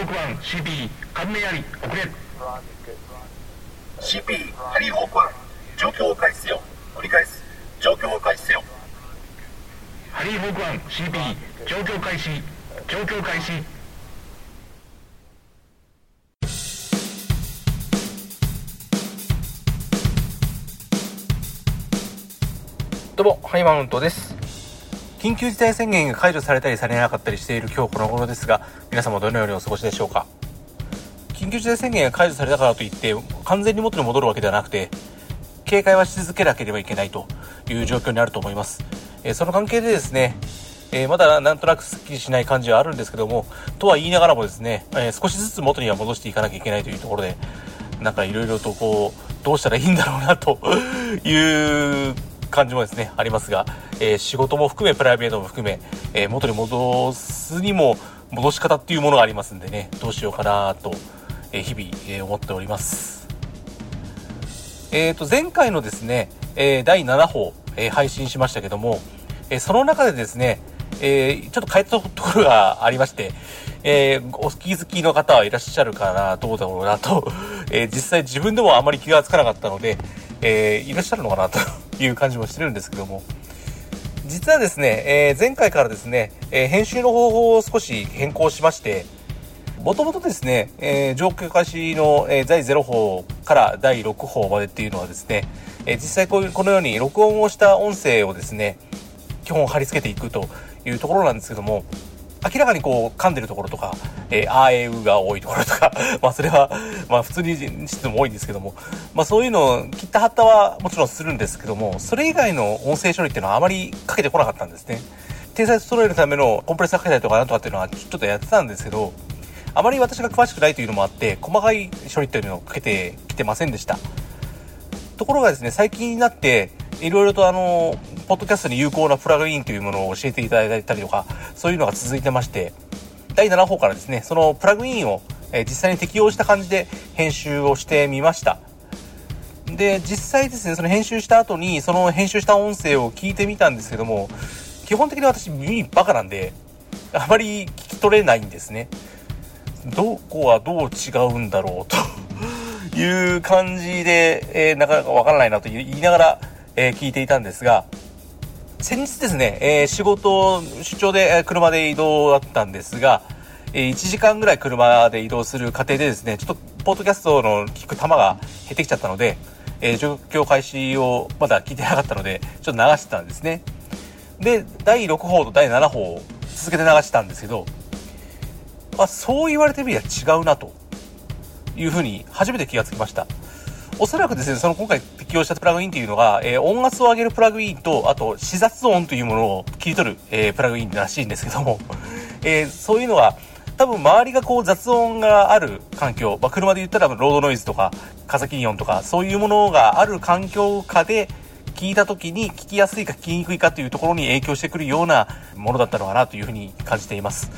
ホーク1 CP 関連あり遅れ CP ハリーホーク1状況を開始せよ。繰り返す。状況を開始せよ。ハリーホーク1 CP 状況開始状況開始どうも、ハイマウントです。緊急事態宣言が解除されたりされなかったりしている今日この頃ですが、皆様どのようにお過ごしでしょうか？緊急事態宣言が解除されたからといって、完全に元に戻るわけではなくて、警戒はし続けなければいけないという状況にあると思います。えーその関係でですね、えーまだなんとなくスッキリしない感じはあるんですけども、とは言いながらもですね、えー少しずつ元には戻していかなきゃいけないというところで、なんかいろいろとこう、どうしたらいいんだろうなという感じもですね、ありますが、えー仕事も含め、プライベートも含め、えー元に戻すにも、戻し方っていうものがありますんでね、どうしようかなと、え日々、え思っております。えー、と前回のですね、え第7報、え配信しましたけども、えその中でですね、えちょっと変えたところがありまして、えーお気づきの方はいらっしゃるかな、どうだろうなと、えー実際自分でもあまり気がつかなかったので、えーいらっしゃるのかなという感じもしてるんですけども、実はですね、えー前回からですね、えー編集の方法を少し変更しまして、もともとですね、えー状況開始の、えー第0報から第6報までっていうのはですね、えー実際こういう、このように録音をした音声をですね、基本貼り付けていくというところなんですけども、明らかにこう噛んでるところとか、えー、あーえうが多いところとか、まあそれは、まあ普通にしても多いんですけども、まあそういうのを切った貼ったはもちろんするんですけども、それ以外の音声処理っていうのはあまりかけてこなかったんですね。天才揃えるためのコンプレッサーかけたりとかなんとかっていうのはちょっとやってたんですけど、あまり私が詳しくないというのもあって、細かい処理というのをかけてきてませんでした。ところがですね、最近になって、いろいろとあの、ポッドキャストに有効なプラグインというものを教えていただいたりとか、そういうのが続いてまして、第7報からですね、そのプラグインを、え実際に適用した感じで編集をしてみました。で、実際ですね、その編集した後に、その編集した音声を聞いてみたんですけども、基本的に私耳バカなんで、あまり聞き取れないんですね。どこはどう違うんだろうという感じで、えーなかなかわからないなと言いながら、えー聞いていたんですが、先日ですね、えー仕事、出張で、車で移動だったんですが、えー1時間ぐらい車で移動する過程でですね、ちょっと、ポッドキャストの聞く玉が減ってきちゃったので、えー状況開始をまだ聞いてなかったので、ちょっと流してたんですね。で、第6報と第7報を続けて流してたんですけど、あ、そう言われてみれば違うなというふうに初めて気がつきました。おそらくですね、その今回適用したプラグインというのが、えー音圧を上げるプラグインと、あと、視雑音というものを切り取る、えープラグインらしいんですけども、えーそういうのは、多分周りがこう雑音がある環境、まあ、車で言ったらロードノイズとか、風切り音とか、そういうものがある環境下で、聞いた時に聞きやすいか聞きにくいかというところに影響してくるようなものだったのかなというふうに感じています。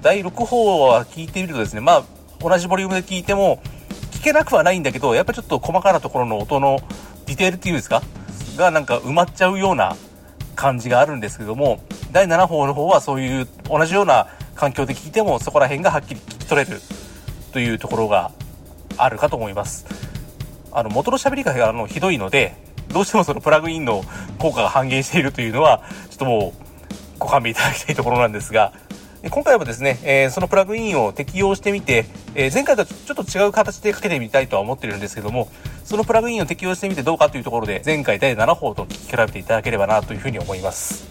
第6報は聞いてみるとですね、まあ、同じボリュームで聞いても、聞けなくはないんだけど、やっぱちょっと細かなところの音のディテールっていうんですかがなんか埋まっちゃうような感じがあるんですけども、第7報の方はそういう同じような環境で聞いてもそこら辺がはっきり聞き取れるというところがあるかと思います。あの、元の喋りがあのひどいので、どうしてもそのプラグインの効果が半減しているというのは、ちょっともうご勘弁いただきたいところなんですが、今回はですね、えーそのプラグインを適用してみて、えー前回とちょっと違う形でかけてみたいとは思ってるんですけども、そのプラグインを適用してみてどうかというところで、前回第7報と聞き比べていただければなというふうに思います。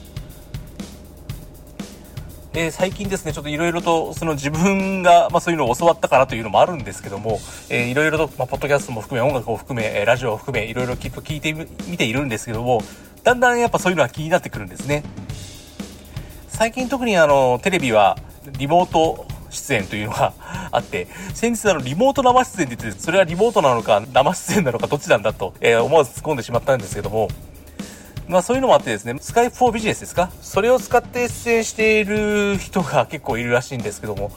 で最近ですね、ちょっといろいろとその自分が、まあ、そういうのを教わったからというのもあるんですけども、えいろいろと、まあ、ポッドキャストも含め、音楽を含め、ラジオを含め、いろいろきっと聞いてみているんですけども、だんだんやっぱそういうのは気になってくるんですね。最近特にあの、テレビはリモート出演というのがあって、先日あの、リモート生出演って言って、それはリモートなのか生出演なのかどっちなんだと、えー思わず突っ込んでしまったんですけども、まあそういうのもあってですね、スカイプフォービジネスですか？それを使って出演している人が結構いるらしいんですけども、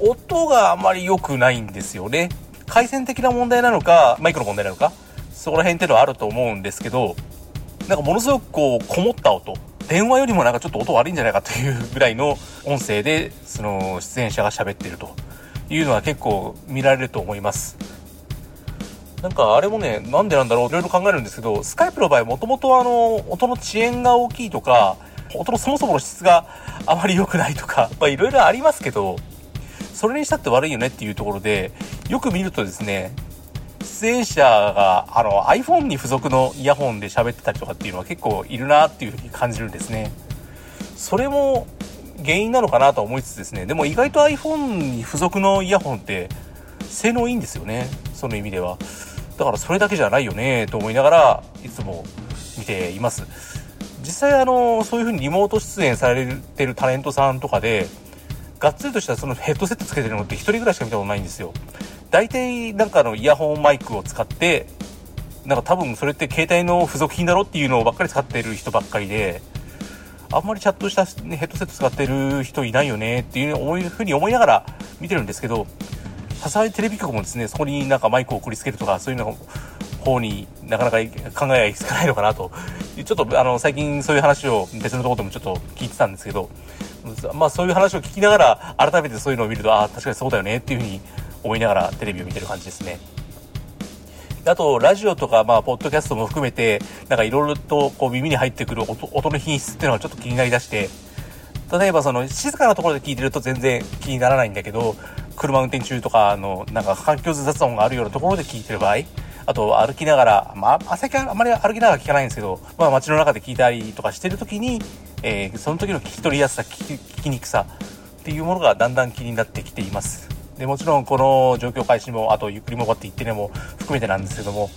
音があまり良くないんですよね。回線的な問題なのか、マイクの問題なのか、そこら辺っていうのはあると思うんですけど、なんかものすごくこう、こもった音。電話よりもなんかちょっと音悪いんじゃないかというぐらいの音声で、その出演者が喋っているというのは結構見られると思います。なんかあれもねなんでなんだろういろいろ考えるんですけどスカイプの場合もともとあの音の遅延が大きいとか音のそもそもの質があまり良くないとかいろいろありますけどそれにしたって悪いよねっていうところでよく見るとですね出演者があの iPhone に付属のイヤホンで喋ってたりとかっていうのは結構いるなっていうふうに感じるんですね。それも原因なのかなと思いつつですね。でも意外と iPhone に付属のイヤホンって性能いいんですよね。その意味では。だからそれだけじゃないよねと思いながらいつも見ています。実際あのそういう風にリモート出演されてるタレントさんとかでがっつりとしたそのヘッドセットつけてるのって1人ぐらいしか見たことないんですよ。大体なんかのイヤホンマイクを使ってなんか多分それって携帯の付属品だろっていうのをばっかり使ってる人ばっかりであんまりチャットした、ね、ヘッドセット使ってる人いないよねっていうふうに思いながら見てるんですけどさすがにテレビ局もですねそこになんかマイクを送りつけるとかそういうの方になかなか考えがいきつかないのかなとちょっとあの最近そういう話を別のところでもちょっと聞いてたんですけどまあそういう話を聞きながら改めてそういうのを見るとああ確かにそうだよねっていうふうに思いながらテレビを見てる感じですね。あと、ラジオとか、まあ、ポッドキャストも含めて、なんかいろいろとこう耳に入ってくる音音の品質っていうのがちょっと気になりだして、例えばその静かなところで聞いてると全然気にならないんだけど、車運転中とかの、なんか環境雑音があるようなところで聞いてる場合、あと歩きながら、まあ、最近あまり歩きながら聞かないんですけど、まあ街の中で聞いたりとかしてるときに、えー、その時の聞き取りやすさ、聞き聞きにくさっていうものがだんだん気になってきています。でもちろんこの状況開始もあとゆっくりもばって言ってねも含めてなんですけども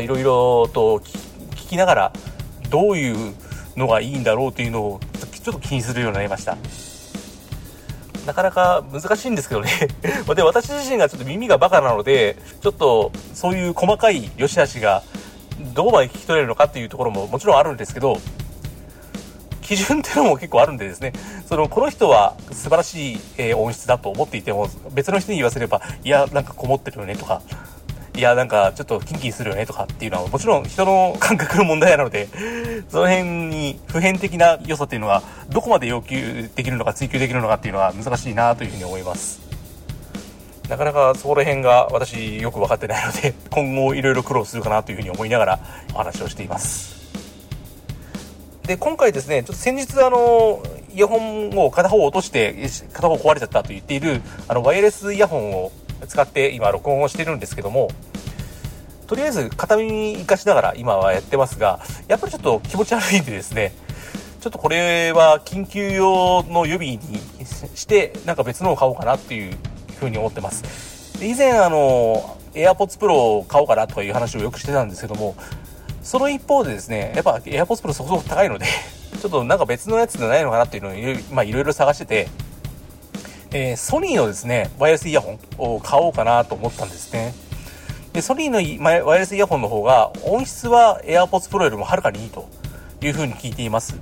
いろいろと聞きながらどういうのがいいんだろうというのをちょっと気にするようになりました。なかなか難しいんですけどね。で私自身がちょっと耳がバカなのでちょっとそういう細かい良し悪しがどこまで聞き取れるのかっていうところももちろんあるんですけど基準っていうのも結構あるんでですね、その、この人は素晴らしい、えー、音質だと思っていても、別の人に言わせれば、いや、なんかこもってるよねとか、いや、なんかちょっとキンキンするよねとかっていうのは、もちろん人の感覚の問題なので、その辺に普遍的な良さっていうのが、どこまで要求できるのか追求できるのかっていうのは難しいなというふうに思います。なかなかそこら辺が私よく分かってないので、今後いろいろ苦労するかなというふうに思いながらお話をしています。で、今回ですね、ちょっと先日あの、イヤホンを片方落として、片方壊れちゃったと言っている、あの、ワイヤレスイヤホンを使って今録音をしてるんですけども、とりあえず片耳生かしながら今はやってますが、やっぱりちょっと気持ち悪いんでですね、ちょっとこれは緊急用の予備にして、なんか別のを買おうかなっていうふうに思ってます。以前あの、AirPods Pro を買おうかなという話をよくしてたんですけども、その一方でですね、やっぱ AirPods Pro そこそこ高いので ちょっとなんか別のやつでないのかなっていうのをいろいろ、ま、いろいろ探してて、えー、ソニーのですね、ワイヤレスイヤホンを買おうかなと思ったんですね。で、ソニーのワイヤレスイヤホンの方が音質は AirPods Pro よりもはるかにいいという風に聞いています。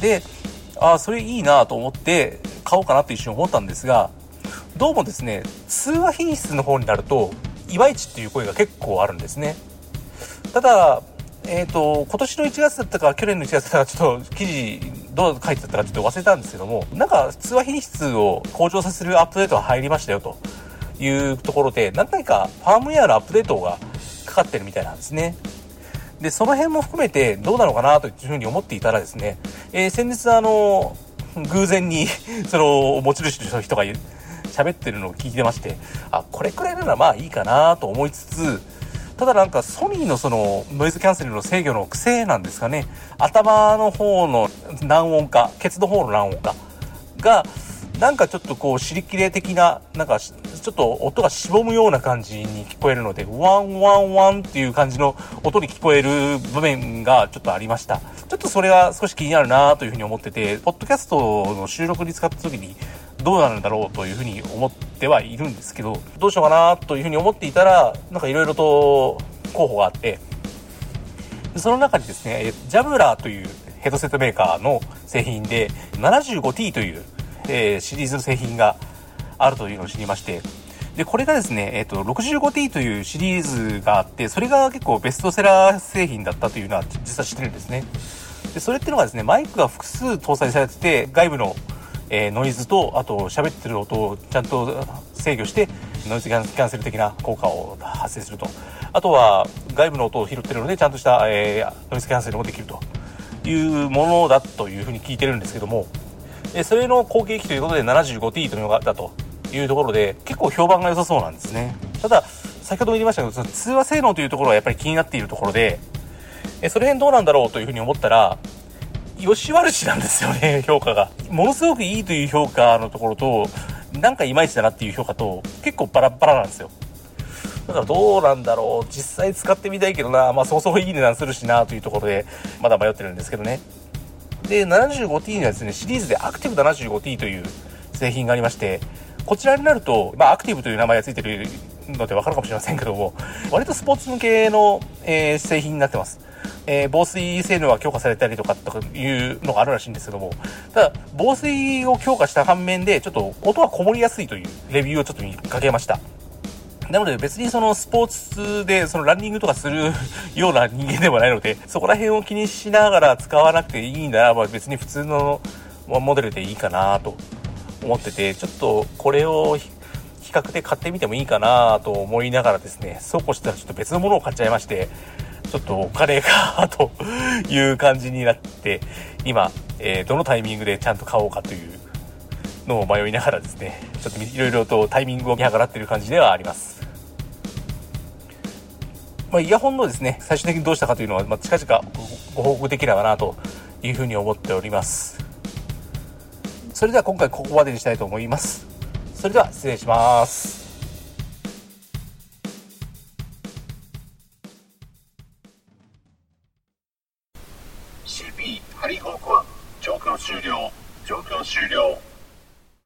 で、ああ、それいいなと思って買おうかなって一瞬思ったんですが、どうもですね、通話品質の方になると、いまいちっていう声が結構あるんですね。ただ、えっ、ー、と、今年の1月だったか、去年の1月だったか、ちょっと記事、どう書いてたかちょっと忘れたんですけども、なんか通話品質を向上させるアップデートが入りましたよというところで、何回かファームウェアのアップデートがかかってるみたいなんですね。で、その辺も含めてどうなのかなというふうに思っていたらですね、えー、先日あの、偶然に その、持ち主の人が喋ってるのを聞いてまして、あ、これくらいならまあいいかなと思いつつ、ただなんかソニーのそのノイズキャンセルの制御の癖なんですかね。頭の方の難音化ケツの方の難音化がなんかちょっとこう尻切れ的ななんかちょっと音がしぼむような感じに聞こえるのでワンワンワンっていう感じの音に聞こえる場面がちょっとありました。ちょっとそれが少し気になるなというふうに思っててポッドキャストの収録に使った時にどうなるんだろうというふうに思ってはいるんですけど、どうしようかなというふうに思っていたら、なんかいろいろと候補があって、その中にですね、ジャブラーというヘッドセットメーカーの製品で、75T という、えー、シリーズの製品があるというのを知りまして、で、これがですね、えっ、ー、と、65T というシリーズがあって、それが結構ベストセラー製品だったというのは実は知ってるんですね。で、それっていうのがですね、マイクが複数搭載されてて、外部のえー、ノイズと、あと喋ってる音をちゃんと制御してノイズキャンセル的な効果を発生すると。あとは外部の音を拾ってるのでちゃんとした、えー、ノイズキャンセルもできるというものだというふうに聞いてるんですけども。えそれの後継機ということで 75T というのがだというところで結構評判が良さそうなんですね。ただ先ほども言いましたけどその通話性能というところはやっぱり気になっているところでえその辺どうなんだろうというふうに思ったらよし悪しなんですよね 評価が。ものすごくいいという評価のところとなんかいまいちだなっていう評価と結構バラバラなんですよ。だからどうなんだろう。実際使ってみたいけどな。まあそもそもいい値段するしなというところでまだ迷ってるんですけどね。で 75T にはですねシリーズでアクティブ 75T という製品がありましてこちらになると、まあ、アクティブという名前が付いてるので分かるかもしれませんけども割とスポーツ向けの、えー、製品になってます。えー、防水性能が強化されたりとかというのがあるらしいんですけども、ただ、防水を強化した反面で、ちょっと音はこもりやすいというレビューをちょっと見かけました。なので別にそのスポーツでそのランニングとかするような人間でもないので、そこら辺を気にしながら使わなくていいならば別に普通のモデルでいいかなと思ってて、ちょっとこれを比較で買ってみてもいいかなと思いながらですね、そうこうしたらちょっと別のものを買っちゃいまして、ちょっとお金がという感じになって、今、えー、どのタイミングでちゃんと買おうかというのを迷いながらですね、ちょっといろいろとタイミングを見計らっている感じではあります。まあ、イヤホンのですね、最終的にどうしたかというのは、まあ、近々ご報告できればなというふうに思っております。それでは今回ここまでにしたいと思います。それでは失礼します。